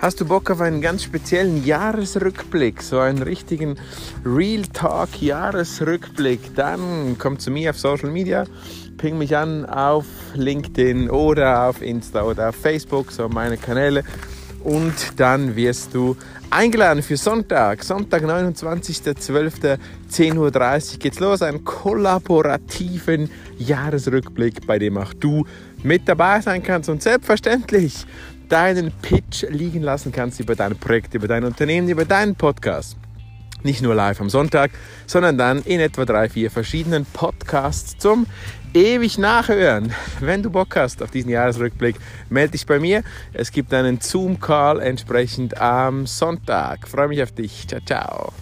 Hast du Bock auf einen ganz speziellen Jahresrückblick, so einen richtigen Real Talk Jahresrückblick, dann komm zu mir auf Social Media, ping mich an auf LinkedIn oder auf Insta oder auf Facebook, so meine Kanäle und dann wirst du eingeladen für Sonntag, Sonntag 29.12.10.30 Uhr geht's los, einen kollaborativen Jahresrückblick, bei dem auch du mit dabei sein kannst und selbstverständlich deinen Pitch liegen lassen kannst über dein Projekt, über dein Unternehmen, über deinen Podcast. Nicht nur live am Sonntag, sondern dann in etwa drei, vier verschiedenen Podcasts zum ewig nachhören. Wenn du Bock hast auf diesen Jahresrückblick, melde dich bei mir. Es gibt einen Zoom-Call entsprechend am Sonntag. Freue mich auf dich. Ciao, ciao.